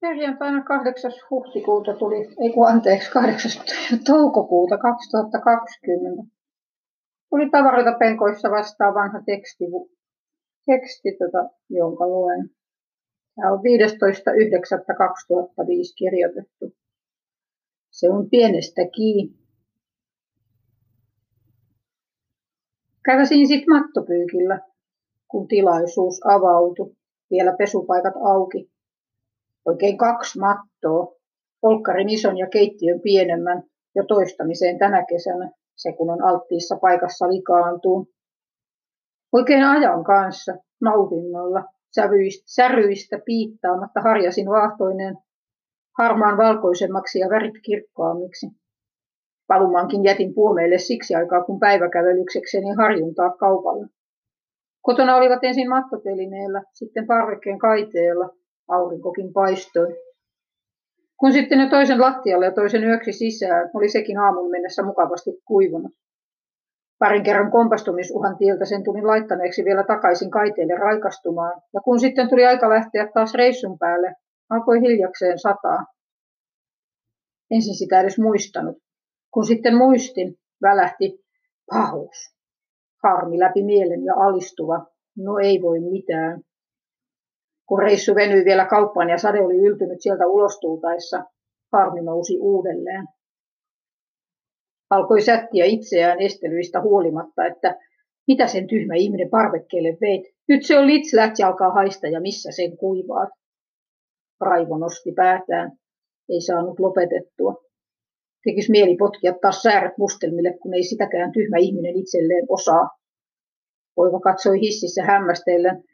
Perjantaina 8. huhtikuuta tuli, ei kun anteeksi, 8. toukokuuta 2020. Tuli tavaroita penkoissa vastaan vanha teksti, teksti tota, jonka luen. Tämä on 15.9.2005 kirjoitettu. Se on pienestä kiinni. Käväsin sitten mattopyykillä, kun tilaisuus avautui. Vielä pesupaikat auki. Oikein kaksi mattoa. Polkkarin ison ja keittiön pienemmän jo toistamiseen tänä kesänä, se kun on alttiissa paikassa likaantuu. Oikein ajan kanssa, nautinnolla, sävyistä, säryistä piittaamatta harjasin vaahtoinen harmaan valkoisemmaksi ja värit kirkkaammiksi. Palumaankin jätin puomeille siksi aikaa, kun päiväkävelyksekseni harjuntaa kaupalla. Kotona olivat ensin mattotelineellä, sitten parvekkeen kaiteella, aurinkokin paistoi. Kun sitten ne toisen lattialle ja toisen yöksi sisään, oli sekin aamun mennessä mukavasti kuivunut. Parin kerran kompastumisuhan tieltä sen tulin laittaneeksi vielä takaisin kaiteelle raikastumaan, ja kun sitten tuli aika lähteä taas reissun päälle, alkoi hiljakseen sataa. Ensin sitä edes muistanut. Kun sitten muistin, välähti pahuus. Harmi läpi mielen ja alistuva. No ei voi mitään. Kun reissu venyi vielä kauppaan ja sade oli yltynyt sieltä ulostultaessa, harmi nousi uudelleen. Alkoi sättiä itseään estelyistä huolimatta, että mitä sen tyhmä ihminen parvekkeelle veit. Nyt se on litslätsi alkaa haista ja missä sen kuivaat. Raivo nosti päätään. Ei saanut lopetettua. Tekisi mieli potkia taas säärät mustelmille, kun ei sitäkään tyhmä ihminen itselleen osaa. Poika katsoi hississä hämmästellen,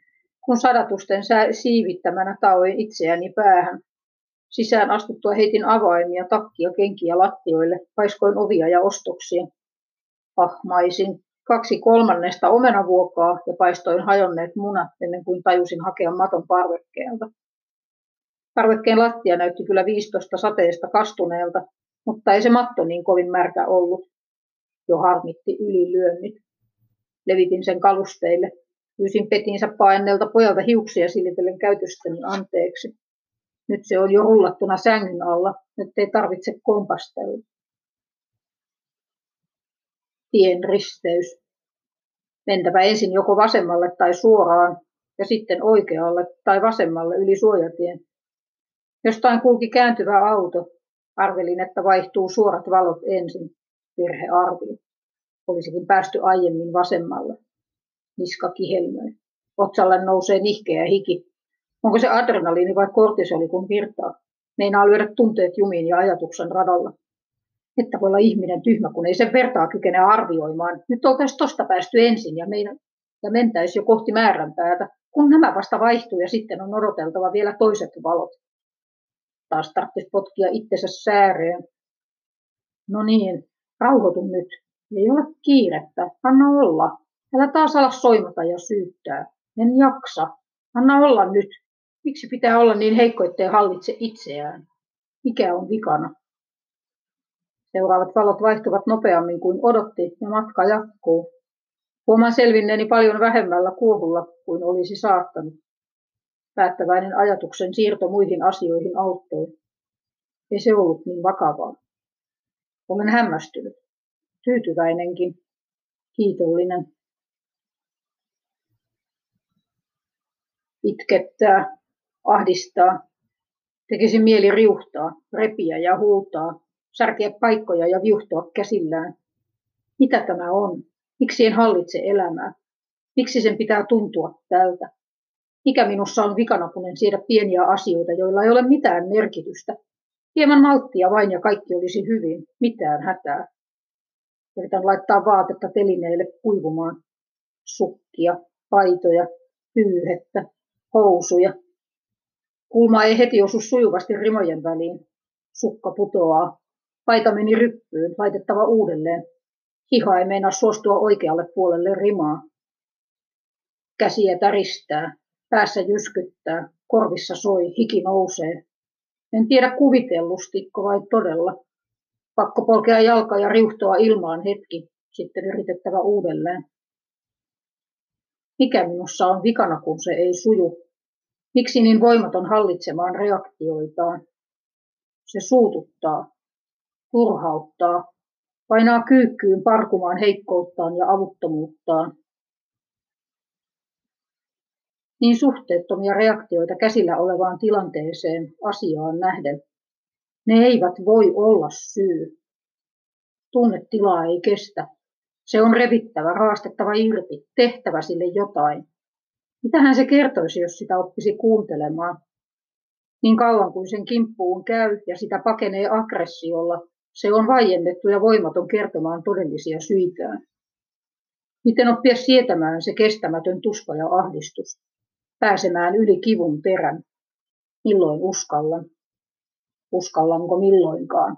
kun sadatusten siivittämänä taoin itseäni päähän. Sisään astuttua heitin avaimia, takkia, kenkiä lattioille, paiskoin ovia ja ostoksia. Pahmaisin kaksi kolmannesta omenavuokaa ja paistoin hajonneet munat ennen kuin tajusin hakea maton parvekkeelta. Parvekkeen lattia näytti kyllä 15 sateesta kastuneelta, mutta ei se matto niin kovin märkä ollut. Jo harmitti ylilyönnit. Levitin sen kalusteille. Pyysin petinsä painelta pojalta hiuksia silitellen käytöstäni anteeksi. Nyt se on jo rullattuna sängyn alla, nyt ei tarvitse kompastella. Tien risteys. Mentävä ensin joko vasemmalle tai suoraan, ja sitten oikealle tai vasemmalle yli suojatien. Jostain kulki kääntyvä auto. Arvelin, että vaihtuu suorat valot ensin. Virhearvio. Olisikin päästy aiemmin vasemmalle. Niska kihelmöi. Otsalle nousee nihkeä hiki. Onko se adrenaliini vai kortisoli, kun virtaa? Meinaa lyödä tunteet jumiin ja ajatuksen radalla. Että voi olla ihminen tyhmä, kun ei sen vertaa kykene arvioimaan. Nyt oltaisiin tosta päästy ensin ja, meidän, ja mentäisi jo kohti määränpäätä, kun nämä vasta vaihtuu ja sitten on odoteltava vielä toiset valot. Taas tarvitsisi potkia itsensä sääreen. No niin, rauhoitu nyt. Ei ole kiirettä. Anna olla. Älä taas ala soimata ja syyttää. En jaksa. Anna olla nyt. Miksi pitää olla niin heikko, ettei hallitse itseään? Mikä on vikana? Seuraavat valot vaihtuvat nopeammin kuin odotti ja matka jatkuu. Huomaan selvinneeni paljon vähemmällä kuohulla kuin olisi saattanut. Päättäväinen ajatuksen siirto muihin asioihin auttoi. Ei se ollut niin vakavaa. Olen hämmästynyt, tyytyväinenkin, kiitollinen. Itkettää, ahdistaa, tekisi mieli riuhtaa, repiä ja huutaa, särkeä paikkoja ja viuhtoa käsillään. Mitä tämä on? Miksi en hallitse elämää? Miksi sen pitää tuntua tältä? Mikä minussa on vikana, kun en siedä pieniä asioita, joilla ei ole mitään merkitystä? Hieman malttia vain ja kaikki olisi hyvin. Mitään hätää. Yritän laittaa vaatetta telineille kuivumaan. Sukkia, paitoja, pyyhettä, housuja. Kulma ei heti osu sujuvasti rimojen väliin. Sukka putoaa. Paita meni ryppyyn, laitettava uudelleen. Hiha ei meinaa suostua oikealle puolelle rimaa. Käsiä täristää, Päässä jyskyttää, korvissa soi, hiki nousee. En tiedä kuvitellustiko vai todella. Pakko polkea jalka ja riuhtoa ilmaan hetki, sitten yritettävä uudelleen. Mikä minussa on vikana, kun se ei suju? Miksi niin voimaton hallitsemaan reaktioitaan? Se suututtaa, turhauttaa, painaa kyykkyyn parkumaan heikkouttaan ja avuttomuuttaan. Niin suhteettomia reaktioita käsillä olevaan tilanteeseen asiaan nähden. Ne eivät voi olla syy. Tunnetilaa ei kestä. Se on revittävä, raastettava irti, tehtävä sille jotain. Mitähän se kertoisi, jos sitä oppisi kuuntelemaan? Niin kauan kuin sen kimppuun käy ja sitä pakenee aggressiolla, se on vaiennettu ja voimaton kertomaan todellisia syitään. Miten oppia sietämään se kestämätön tuska ja ahdistus? Pääsemään yli kivun perän. Milloin uskallan? Uskallanko milloinkaan?